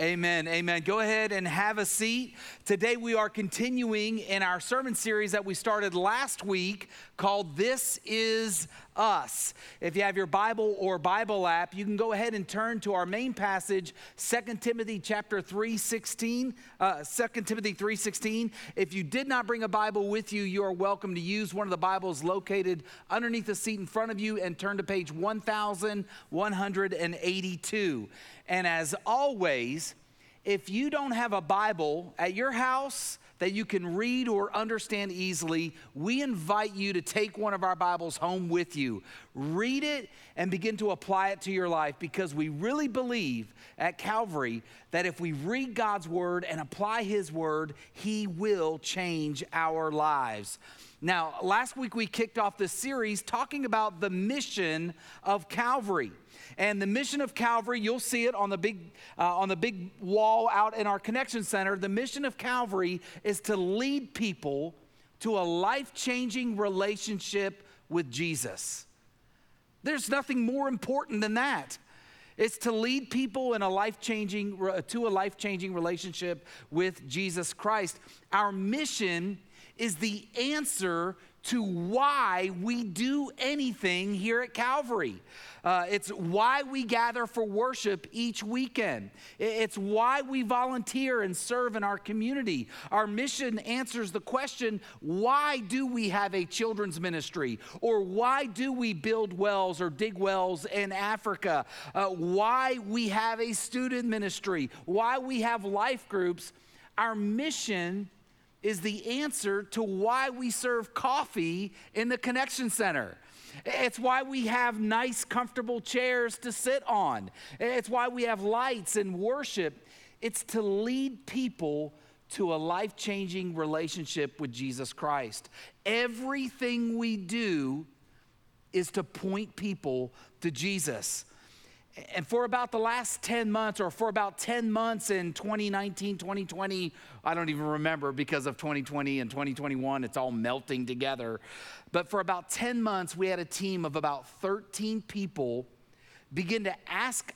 Amen. Amen. Go ahead and have a seat. Today we are continuing in our sermon series that we started last week called This Is Us. If you have your Bible or Bible app, you can go ahead and turn to our main passage, 2 Timothy chapter 3:16, uh, 2 Timothy 3:16. If you did not bring a Bible with you, you are welcome to use one of the Bibles located underneath the seat in front of you and turn to page 1182. And as always, if you don't have a Bible at your house that you can read or understand easily, we invite you to take one of our Bibles home with you. Read it and begin to apply it to your life because we really believe at Calvary that if we read God's Word and apply His Word, He will change our lives. Now, last week we kicked off this series talking about the mission of Calvary. And the mission of Calvary, you'll see it on the big uh, on the big wall out in our connection center. The mission of Calvary is to lead people to a life-changing relationship with Jesus. There's nothing more important than that. It's to lead people in a life-changing to a life-changing relationship with Jesus Christ. Our mission is the answer to why we do anything here at Calvary. Uh, it's why we gather for worship each weekend. It's why we volunteer and serve in our community. Our mission answers the question why do we have a children's ministry? Or why do we build wells or dig wells in Africa? Uh, why we have a student ministry? Why we have life groups? Our mission is the answer to why we serve coffee in the Connection Center. It's why we have nice, comfortable chairs to sit on. It's why we have lights and worship. It's to lead people to a life changing relationship with Jesus Christ. Everything we do is to point people to Jesus. And for about the last 10 months, or for about 10 months in 2019, 2020, I don't even remember because of 2020 and 2021, it's all melting together. But for about 10 months, we had a team of about 13 people begin to ask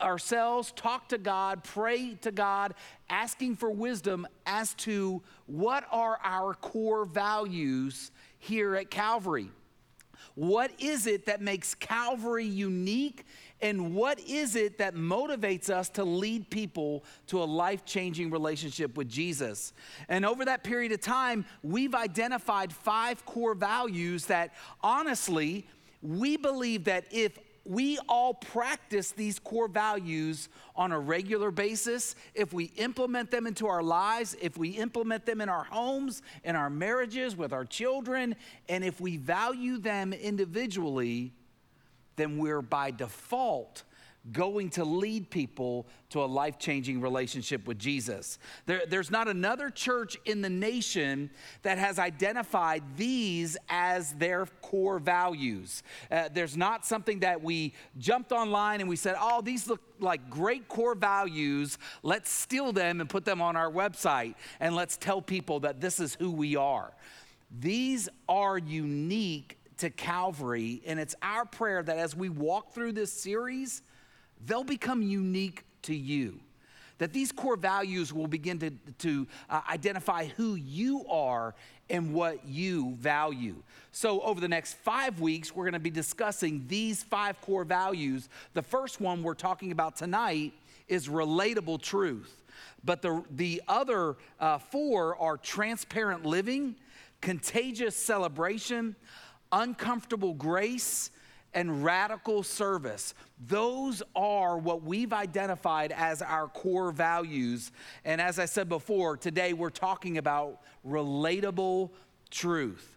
ourselves, talk to God, pray to God, asking for wisdom as to what are our core values here at Calvary. What is it that makes Calvary unique and what is it that motivates us to lead people to a life changing relationship with Jesus? And over that period of time, we've identified five core values that honestly, we believe that if we all practice these core values on a regular basis, if we implement them into our lives, if we implement them in our homes, in our marriages, with our children, and if we value them individually, then we're by default going to lead people to a life changing relationship with Jesus. There, there's not another church in the nation that has identified these as their core values. Uh, there's not something that we jumped online and we said, oh, these look like great core values. Let's steal them and put them on our website and let's tell people that this is who we are. These are unique to Calvary. And it's our prayer that as we walk through this series, they'll become unique to you. That these core values will begin to, to uh, identify who you are and what you value. So, over the next five weeks, we're going to be discussing these five core values. The first one we're talking about tonight is relatable truth. But the, the other uh, four are transparent living, contagious celebration, uncomfortable grace, and radical service. Those are what we've identified as our core values. And as I said before, today we're talking about relatable truth.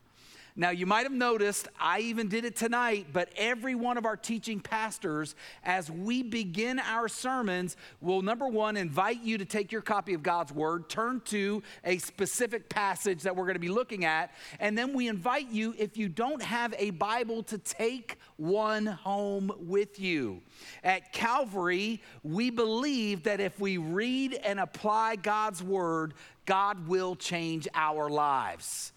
Now, you might have noticed, I even did it tonight, but every one of our teaching pastors, as we begin our sermons, will number one, invite you to take your copy of God's Word, turn to a specific passage that we're going to be looking at, and then we invite you, if you don't have a Bible, to take one home with you. At Calvary, we believe that if we read and apply God's Word, God will change our lives.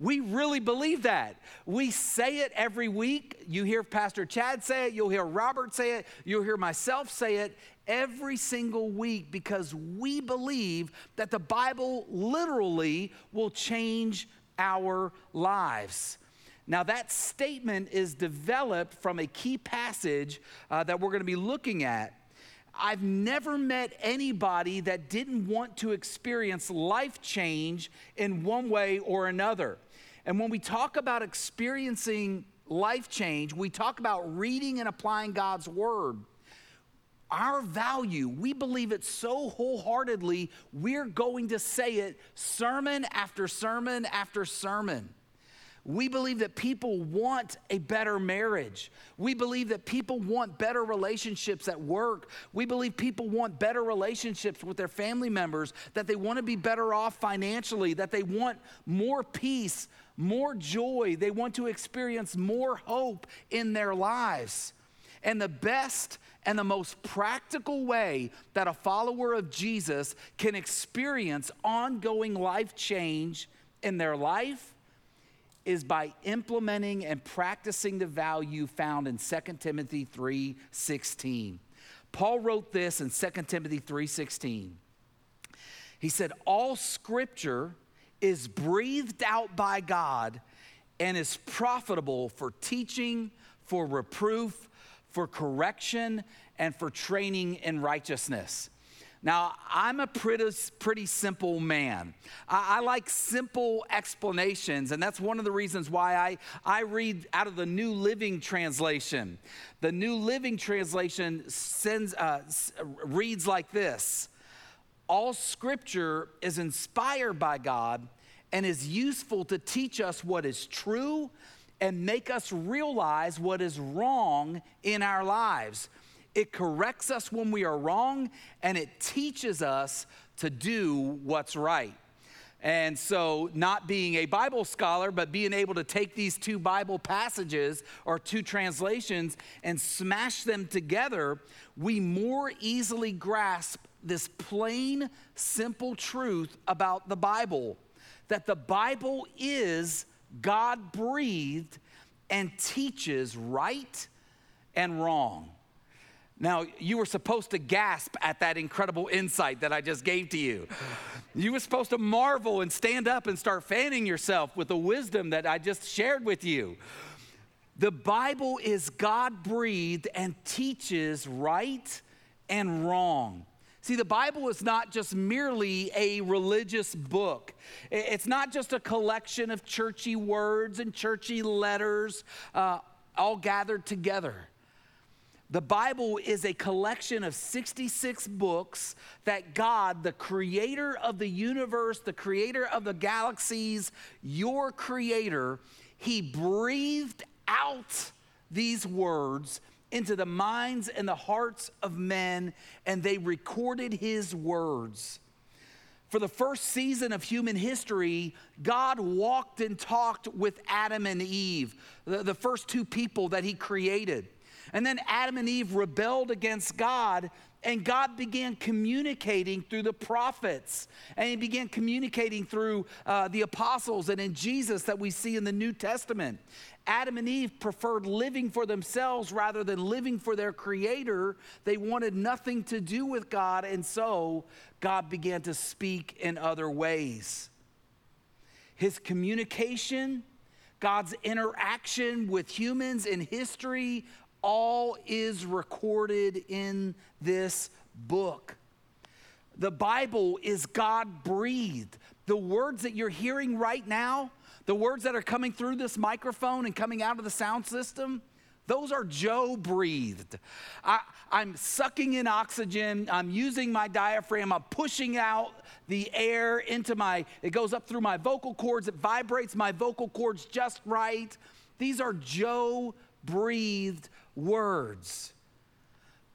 We really believe that. We say it every week. You hear Pastor Chad say it, you'll hear Robert say it, you'll hear myself say it every single week because we believe that the Bible literally will change our lives. Now, that statement is developed from a key passage uh, that we're going to be looking at. I've never met anybody that didn't want to experience life change in one way or another. And when we talk about experiencing life change, we talk about reading and applying God's word. Our value, we believe it so wholeheartedly, we're going to say it sermon after sermon after sermon. We believe that people want a better marriage. We believe that people want better relationships at work. We believe people want better relationships with their family members, that they want to be better off financially, that they want more peace, more joy. They want to experience more hope in their lives. And the best and the most practical way that a follower of Jesus can experience ongoing life change in their life is by implementing and practicing the value found in 2 Timothy 3:16. Paul wrote this in 2 Timothy 3:16. He said, "All scripture is breathed out by God and is profitable for teaching, for reproof, for correction, and for training in righteousness. Now, I'm a pretty, pretty simple man. I, I, like simple explanations, and that's one of the reasons why I, I read out of the New Living Translation. The New Living Translation sends, uh, reads like this All scripture is inspired by God and is useful to teach us what is true and make us realize what is wrong in our lives. It corrects us when we are wrong and it teaches us to do what's right. And so, not being a Bible scholar, but being able to take these two Bible passages or two translations and smash them together, we more easily grasp this plain, simple truth about the Bible that the Bible is God breathed and teaches right and wrong. Now, you were supposed to gasp at that incredible insight that I just gave to you. You were supposed to marvel and stand up and start fanning yourself with the wisdom that I just shared with you. The Bible is God breathed and teaches right and wrong. See, the Bible is not just merely a religious book. It's not just a collection of churchy words and churchy letters uh, all gathered together. The Bible is a collection of 66 books that God, the creator of the universe, the creator of the galaxies, your creator, he breathed out these words into the minds and the hearts of men, and they recorded his words. For the first season of human history, God walked and talked with Adam and Eve, the, the first two people that he created. And then Adam and Eve rebelled against God, and God began communicating through the prophets. And He began communicating through uh, the apostles and in Jesus that we see in the New Testament. Adam and Eve preferred living for themselves rather than living for their Creator. They wanted nothing to do with God, and so God began to speak in other ways. His communication, God's interaction with humans in history all is recorded in this book. The Bible is God breathed. The words that you're hearing right now, the words that are coming through this microphone and coming out of the sound system, those are Joe breathed. I, am sucking in oxygen. I'm using my diaphragm. I'm pushing out the air into my, it goes up through my vocal cords. It vibrates my vocal cords just right. These are Joe breathed words.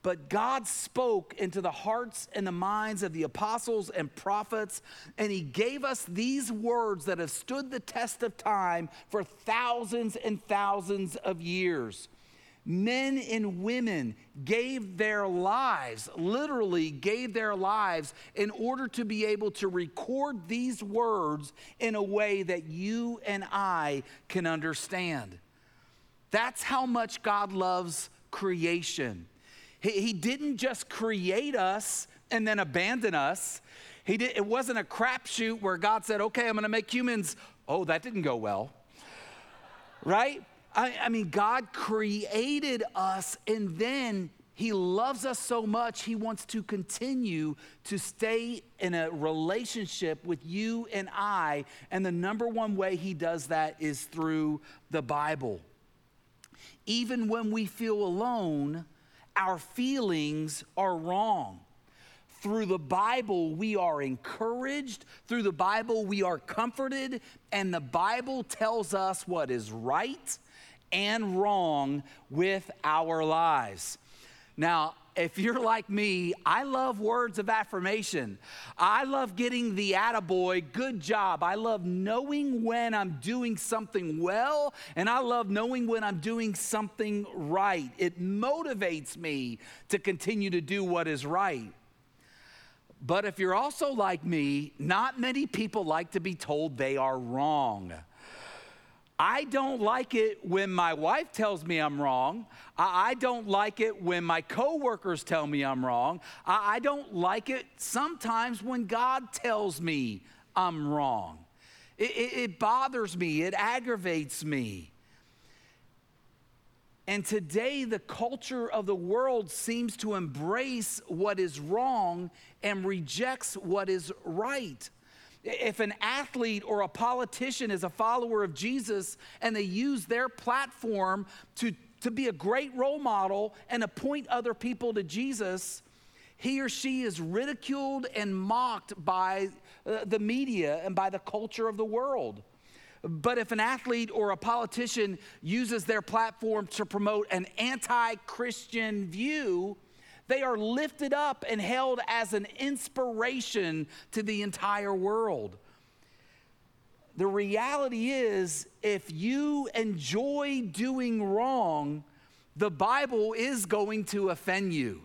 But God spoke into the hearts and the minds of the apostles and prophets, and He gave us these words that have stood the test of time for thousands and thousands of years. men and women gave their lives, literally gave their lives, in order to be able to record these words in a way that you and I can understand. That's how much God loves creation. He, he didn't just create us and then abandon us. He did, it wasn't a crapshoot where God said, okay, I'm gonna make humans. Oh, that didn't go well. Right? I, I mean, God created us and then he loves us so much, He wants to continue to stay in a relationship with you and I. And the number one way He does that is through the Bible. Even when we feel alone, our feelings are wrong. Through the Bible, we are encouraged. Through the Bible, we are comforted. And the Bible tells us what is right and wrong with our lives. Now, if you're like me, I love words of affirmation. I love getting the attaboy, good job. I love knowing when I'm doing something well, and I love knowing when I'm doing something right. It motivates me to continue to do what is right. But if you're also like me, not many people like to be told they are wrong. I don't like it when my wife tells me I'm wrong. I don't like it when my coworkers tell me I'm wrong. I don't like it sometimes when God tells me I'm wrong. It, it, it bothers me, it aggravates me. And today, the culture of the world seems to embrace what is wrong and rejects what is right. If an athlete or a politician is a follower of Jesus and they use their platform to, to be a great role model and appoint other people to Jesus, he or she is ridiculed and mocked by uh, the media and by the culture of the world. But if an athlete or a politician uses their platform to promote an anti Christian view, they are lifted up and held as an inspiration to the entire world. The reality is, if you enjoy doing wrong, the Bible is going to offend you.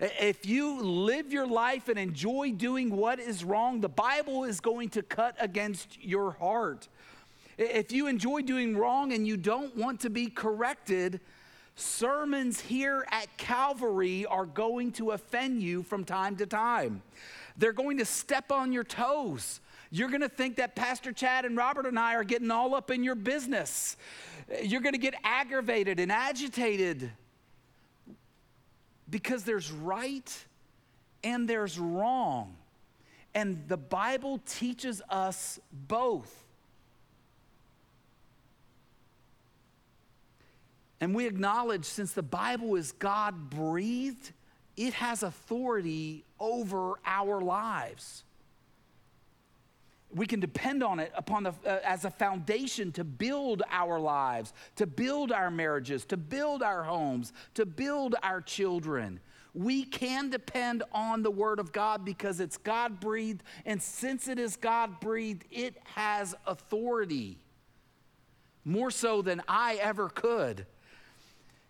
If you live your life and enjoy doing what is wrong, the Bible is going to cut against your heart. If you enjoy doing wrong and you don't want to be corrected, sermons here at Calvary are going to offend you from time to time. They're going to step on your toes. You're going to think that Pastor Chad and Robert and I are getting all up in your business. You're going to get aggravated and agitated because there's right and there's wrong. And the Bible teaches us both. And we acknowledge since the Bible is God breathed, it has authority over our lives. We can depend on it upon the, uh, as a foundation to build our lives, to build our marriages, to build our homes, to build our children. We can depend on the Word of God because it's God breathed, and since it is God breathed, it has authority more so than I ever could.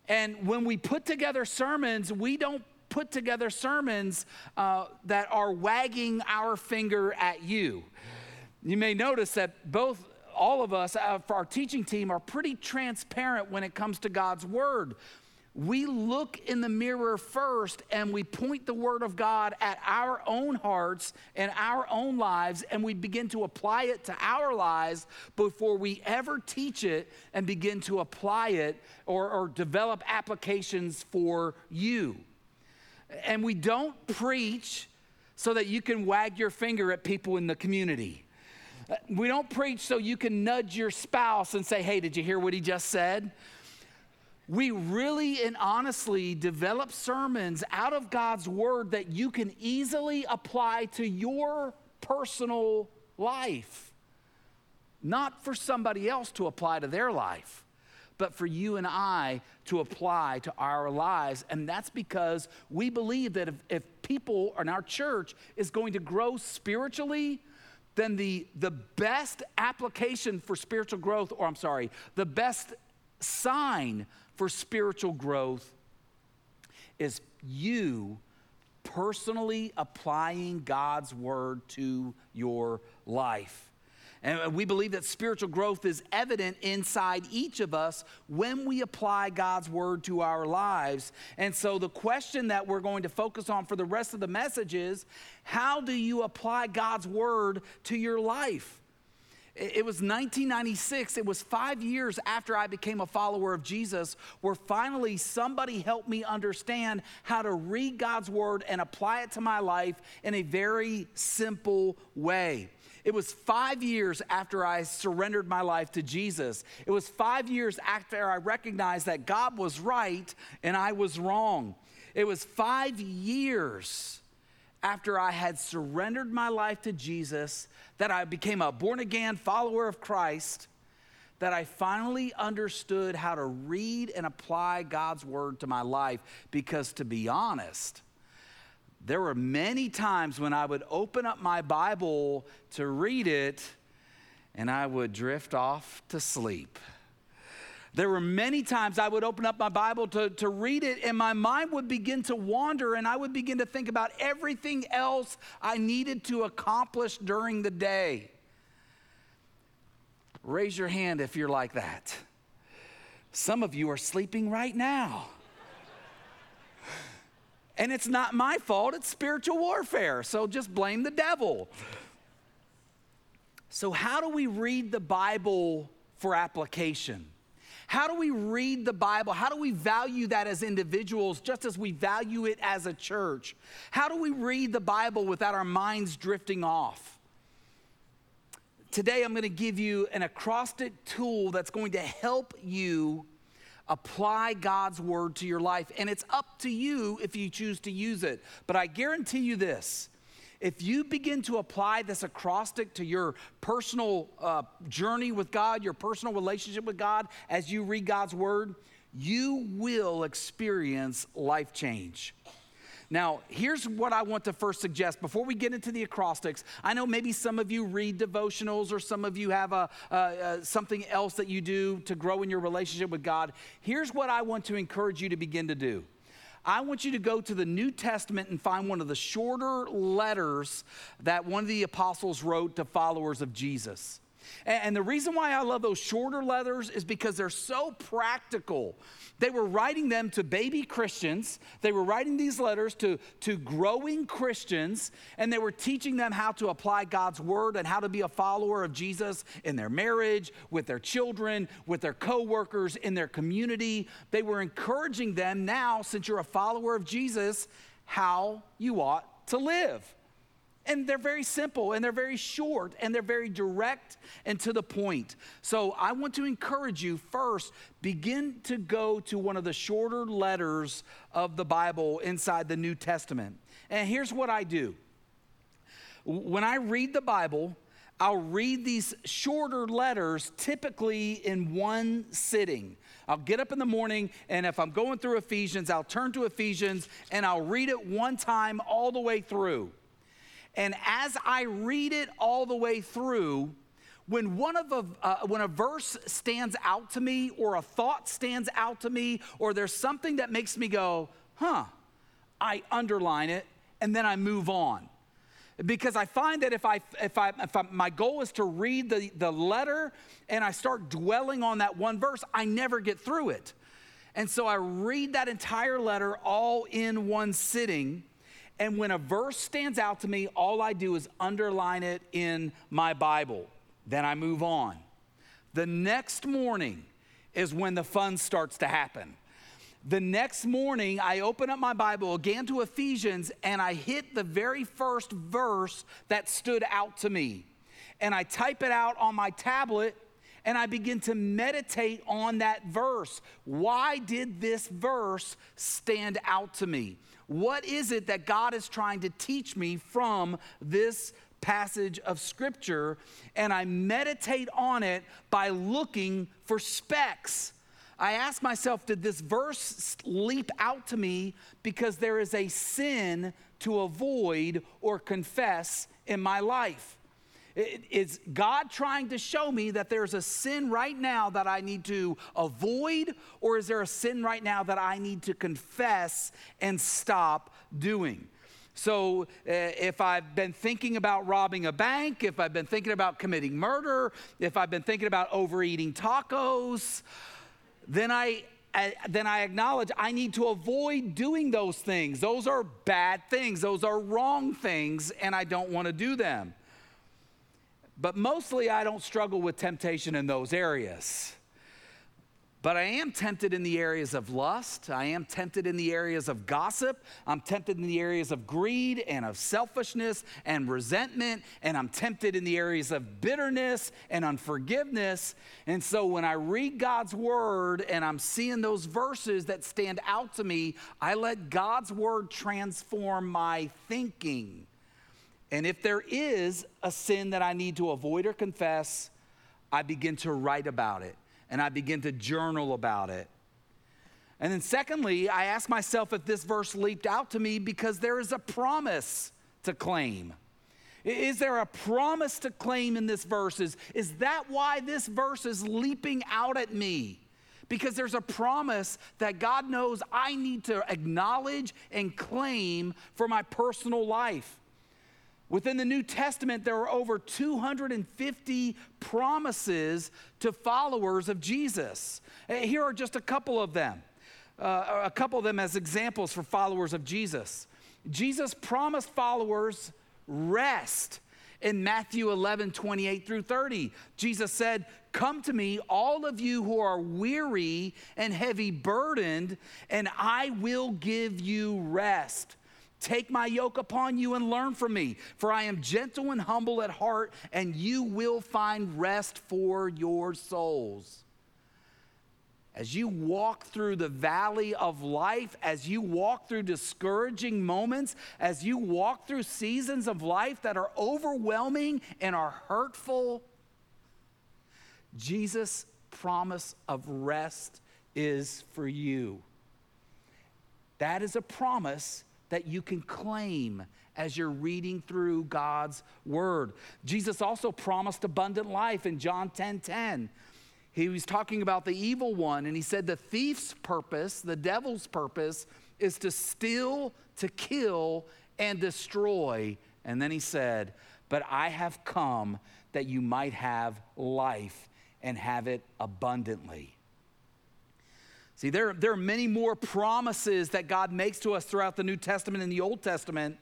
And when we put together sermons, we don't put together sermons uh, that are wagging our finger at you. You may notice that both all of us, uh, for our teaching team, are pretty transparent when it comes to God's word we look in the mirror first and we point the Word of God at our own hearts and our own lives, and we begin to apply it to our lives before we ever teach it and begin to apply it or, or develop applications for you. And we don't preach so that you can wag your finger at people in the community. Uh, we don't preach so you can nudge your spouse and say, Hey, did you hear what he just said? We really and honestly develop sermons out of God's word that you can easily apply to your personal life. Not for somebody else to apply to their life, but for you and I to apply to our lives. And that's because we believe that if, if people in our church is going to grow spiritually, then the, the best application for spiritual growth, or I'm sorry, the best sign for spiritual growth is you personally applying God's word to your life. And we believe that spiritual growth is evident inside each of us when we apply God's word to our lives. And so, the question that we're going to focus on for the rest of the message is how do you apply God's word to your life? It was 1996. It was five years after I became a follower of Jesus, where finally somebody helped me understand how to read God's word and apply it to my life in a very simple way. It was five years after I surrendered my life to Jesus. It was five years after I recognized that God was right and I was wrong. It was five years after I had surrendered my life to Jesus that I became a born again follower of Christ that I finally understood how to read and apply God's word to my life. Because to be honest, there were many times when I would open up my Bible to read it and I would drift off to sleep. There were many times I would open up my Bible to, to read it, and my mind would begin to wander, and I would begin to think about everything else I needed to accomplish during the day. Raise your hand if you're like that. Some of you are sleeping right now. And it's not my fault, it's spiritual warfare. So just blame the devil. So, how do we read the Bible for application? How do we read the Bible? How do we value that as individuals just as we value it as a church? How do we read the Bible without our minds drifting off? Today, I'm going to give you an acrostic tool that's going to help you apply God's word to your life. And it's up to you if you choose to use it. But I guarantee you this if you begin to apply this acrostic to your personal uh, journey with God, your personal relationship with God, as you read God's word, you will experience life change. Now, here's what I want to first suggest before we get into the acrostics. I know maybe some of you read devotionals or some of you have a, something else that you do to grow in your relationship with God. Here's what I want to encourage you to begin to do. I want you to go to the New Testament and find one of the shorter letters that one of the apostles wrote to followers of Jesus. And the reason why I love those shorter letters is because they're so practical. They were writing them to baby Christians, they were writing these letters to, to growing Christians, and they were teaching them how to apply God's word and how to be a follower of Jesus in their marriage, with their children, with their coworkers, in their community. They were encouraging them now, since you're a follower of Jesus, how you ought to live. And they're very simple and they're very short and they're very direct and to the point. So I want to encourage you first, begin to go to one of the shorter letters of the Bible inside the New Testament. And here's what I do when I read the Bible, I'll read these shorter letters typically in one sitting. I'll get up in the morning, and if I'm going through Ephesians, I'll turn to Ephesians and I'll read it one time all the way through. And as I read it all the way through, when one of a, uh, when a verse stands out to me or a thought stands out to me or there's something that makes me go huh i underline it and then i move on. Because i find that if i if i if I, my goal is to read the, the letter and i start dwelling on that one verse i never get through it. And so i read that entire letter all in one sitting and when a verse stands out to me, all I do is underline it in my Bible. Then I move on. The next morning is when the fun starts to happen. The next morning, I open up my Bible again to Ephesians and I hit the very first verse that stood out to me. And I type it out on my tablet and I begin to meditate on that verse. Why did this verse stand out to me? What is it that God is trying to teach me from this passage of scripture? And I meditate on it by looking for specks. I ask myself, did this verse leap out to me because there is a sin to avoid or confess in my life? Is God trying to show me that there's a sin right now that I need to avoid, or is there a sin right now that I need to confess and stop doing? So, uh, if I've been thinking about robbing a bank, if I've been thinking about committing murder, if I've been thinking about overeating tacos, then I, I then I acknowledge I need to avoid doing those things. Those are bad things, those are wrong things, and I don't want to do them. But mostly, I don't struggle with temptation in those areas. But I am tempted in the areas of lust. I am tempted in the areas of gossip. I'm tempted in the areas of greed and of selfishness and resentment. And I'm tempted in the areas of bitterness and unforgiveness. And so when I read God's word and I'm seeing those verses that stand out to me, I let God's word transform my thinking. And if there is a sin that I need to avoid or confess, I begin to write about it and I begin to journal about it. And then, secondly, I ask myself if this verse leaped out to me because there is a promise to claim. Is there a promise to claim in this verse? Is, is that why this verse is leaping out at me? Because there's a promise that God knows I need to acknowledge and claim for my personal life. Within the New Testament, there are over 250 promises to followers of Jesus. Eh, here are just a couple of them, uh, a couple of them as examples for followers of Jesus. Jesus promised followers rest in Matthew 11, 28 through 30. Jesus said, Come to me, all of you who are weary and heavy burdened, and I will give you rest. Take my yoke upon you and learn from me, for I am gentle and humble at heart, and you will find rest for your souls. As you walk through the valley of life, as you walk through discouraging moments, as you walk through seasons of life that are overwhelming and are hurtful, Jesus' promise of rest is for you. That is a promise that you can claim as you're reading through God's word. Jesus also promised abundant life in John 10 10. He was talking about the evil one, and he said the thief's purpose, the devil's purpose, is to steal, to kill, and destroy. And then he said, But I have come that you might have life and have it abundantly. See, there, there are many more promises that God makes to us throughout the New Testament and the Old Testament,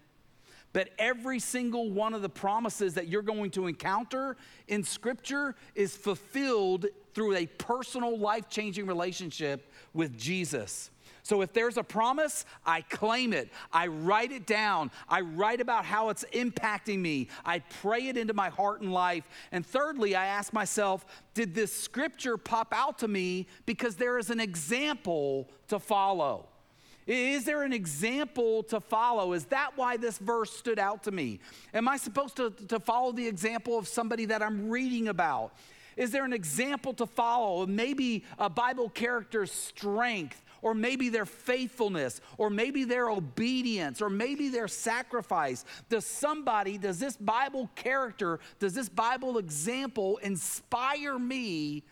but every single one of the promises that you're going to encounter in Scripture is fulfilled through a personal, life changing relationship with Jesus. So if there's a promise, I claim it. I write it down. I write about how it's impacting me. I pray it into my heart and life. And thirdly, I ask myself, did this scripture pop out to me because there is an example to follow? Is there an example to follow? Is that why this verse stood out to me? Am I supposed to, to follow the example of somebody that I'm reading about? Is there an example to follow? Maybe a Bible character's strength or maybe their faithfulness, or maybe their obedience, or maybe their sacrifice. Does somebody, does this Bible character, does this Bible example inspire me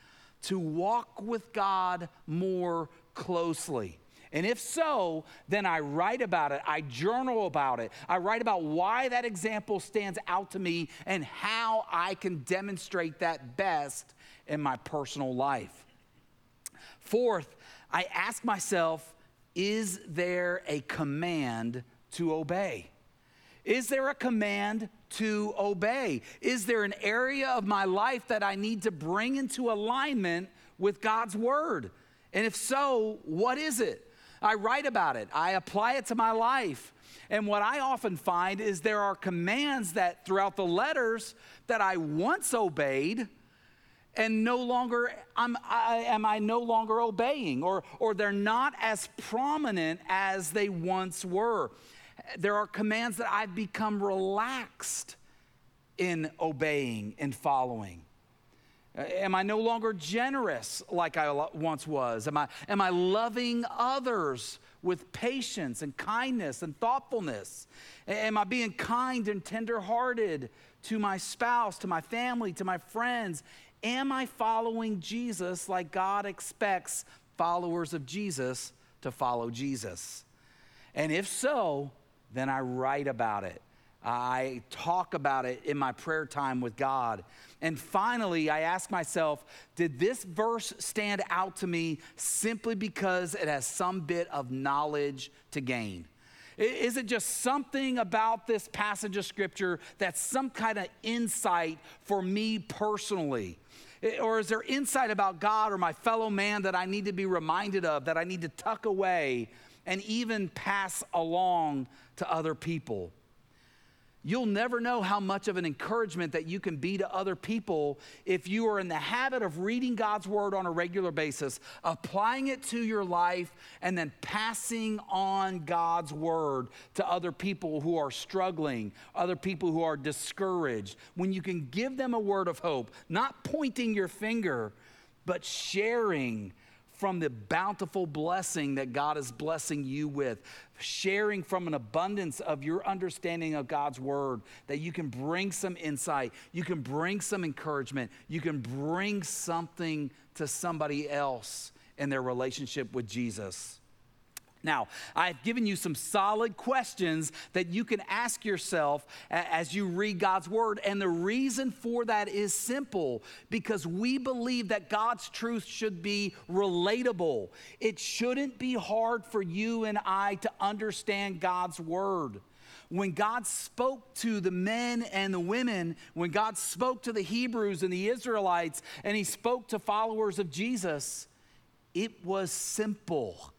to walk with God more closely? And if so, then I write about it, I journal about it, I write about why that example stands out to me and how I can demonstrate that best in my personal life. Fourth, I ask myself, is there a command to obey? Is there a command to obey? Is there an area of my life that I need to bring into alignment with God's word? And if so, what is it? I write about it, I apply it to my life. And what I often find is there are commands that throughout the letters that I once obeyed and no longer am I, am I no longer obeying or, or they're not as prominent as they once were there are commands that i've become relaxed in obeying and following uh, am i no longer generous like i once was am i, am I loving others with patience and kindness and thoughtfulness? Am I being kind and tenderhearted to my spouse, to my family, to my friends? Am I following Jesus like God expects followers of Jesus to follow Jesus? And if so, then I write about it. I talk about it in my prayer time with God. And finally, I ask myself, did this verse stand out to me simply because it has some bit of knowledge to gain? Is it just something about this passage of scripture that's some kind of insight for me personally? Or is there insight about God or my fellow man that I need to be reminded of, that I need to tuck away and even pass along to other people? You'll never know how much of an encouragement that you can be to other people if you are in the habit of reading God's word on a regular basis, applying it to your life, and then passing on God's word to other people who are struggling, other people who are discouraged. When you can give them a word of hope, not pointing your finger, but sharing from the bountiful blessing that God is blessing you with, sharing from an abundance of your understanding of God's word, that you can bring some insight, you can bring some encouragement, you can bring something to somebody else in their relationship with Jesus. Now, I've given you some solid questions that you can ask yourself as you read God's word. And the reason for that is simple because we believe that God's truth should be relatable. It shouldn't be hard for you and I to understand God's word. When God spoke to the men and the women, when God spoke to the Hebrews and the Israelites, and He spoke to followers of Jesus, it was simple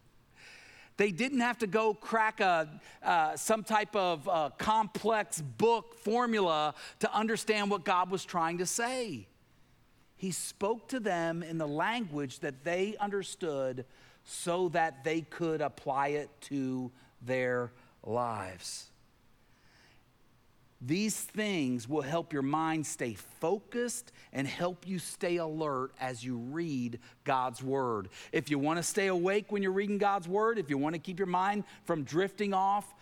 they didn't have to go crack a, uh, some type of uh, complex book formula to understand what God was trying to say. He spoke to them in the language that they understood so that they could apply it to their lives. These things will help your mind stay focused and help you stay alert as you read God's Word. If you want to stay awake when you're reading God's Word, if you want to keep your mind from drifting off,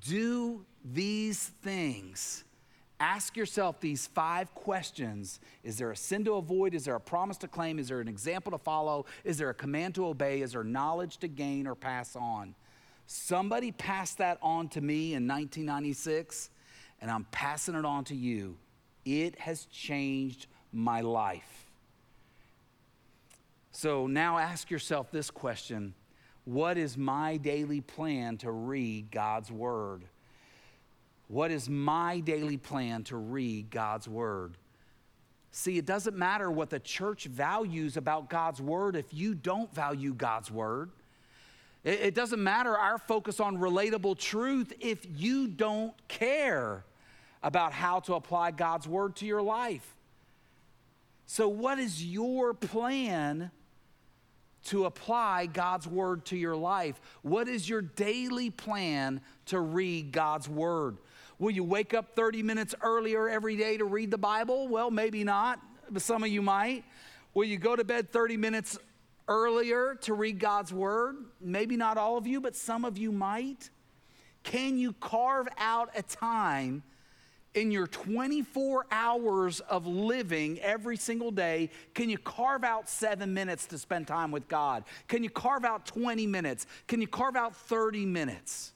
do these things. Ask yourself these five questions Is there a sin to avoid? Is there a promise to claim? Is there an example to follow? Is there a command to obey? Is there knowledge to gain or pass on? Somebody passed that on to me in 1996 and I'm passing it on to you. It has changed my life. So now ask yourself this question What is my daily plan to read God's Word? What is my daily plan to read God's Word? See, it doesn't matter what the church values about God's Word if you don't value God's Word. It doesn't matter our focus on relatable truth if you don't care about how to apply God's word to your life. So, what is your plan to apply God's word to your life? What is your daily plan to read God's word? Will you wake up 30 minutes earlier every day to read the Bible? Well, maybe not, but some of you might. Will you go to bed 30 minutes earlier to read God's word? Maybe not all of you, but some of you might. Can you carve out a time in your 24 hours of living every single day, can you carve out seven minutes to spend time with God? Can you carve out 20 minutes? Can you carve out 30 minutes?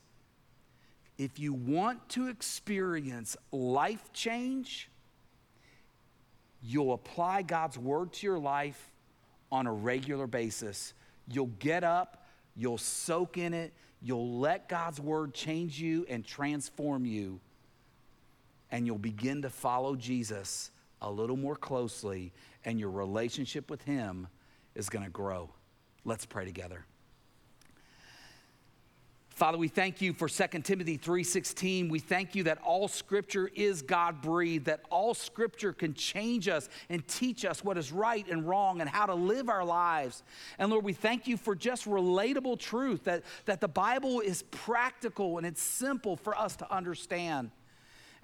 If you want to experience life change, you'll apply God's word to your life on a regular basis. You'll get up, you'll soak in it, you'll let God's word change you and transform you and you'll begin to follow Jesus a little more closely, and your relationship with Him is going to grow. Let's pray together. Father, we thank you for 2 Timothy 3:16. We thank you that all scripture is God-breathed, that all scripture can change us and teach us what is right and wrong and how to live our lives. And Lord, we thank you for just relatable truth that, that the Bible is practical and it's simple for us to understand.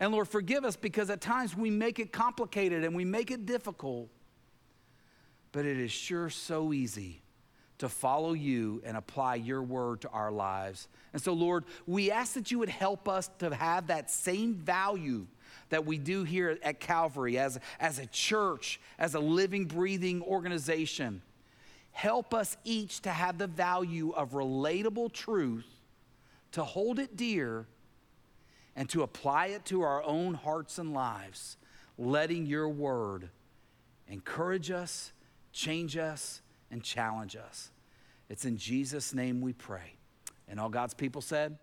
And Lord, forgive us because at times we make it complicated and we make it difficult. But it is sure so easy to follow you and apply your word to our lives. And so, Lord, we ask that you would help us to have that same value that we do here at Calvary as, as a church, as a living, breathing organization. Help us each to have the value of relatable truth, to hold it dear, and to apply it to our own hearts and lives, letting your word encourage us, change us, and challenge us. It's in Jesus' name we pray. And all God's people said,